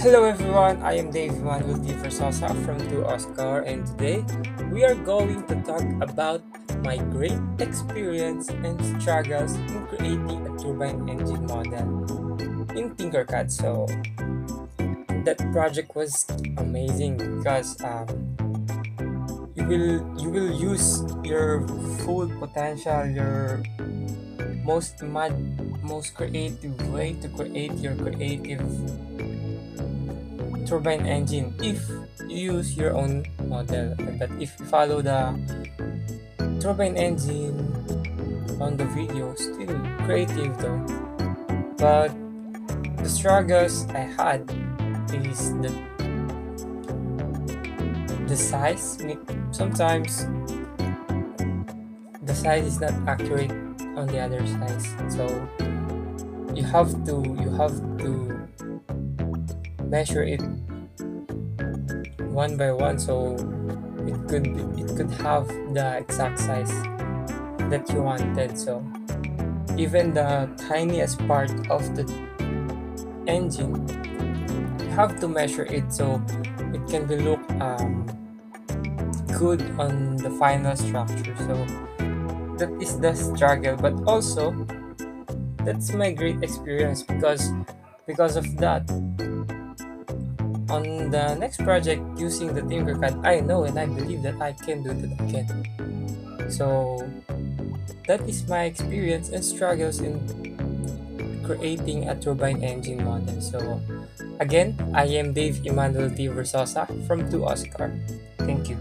Hello everyone, I am Dave Manuel D. Versosa from 2 Oscar and today we are going to talk about my great experience and struggles in creating a turbine engine model in Tinkercad. So that project was amazing because um, you will you will use your full potential, your most mad, most creative way to create your creative turbine engine if you use your own model. But if you follow the turbine engine on the video still creative though. But the struggles i had is the the size. Sometimes the size is not accurate on the other size. So you have to you have to measure it one by one so it could it could have the exact size that you wanted. So even the tiniest part of the engine you have to measure it so it can be look um, good on the final structure. So that is the struggle but also that's my great experience because because of that on the next project using the Tinkercad, I know and I believe that I can do that again. So that is my experience and struggles in creating a turbine engine model. So again, I am Dave Emmanuel D. Versosa from 2 Oscar. Thank you.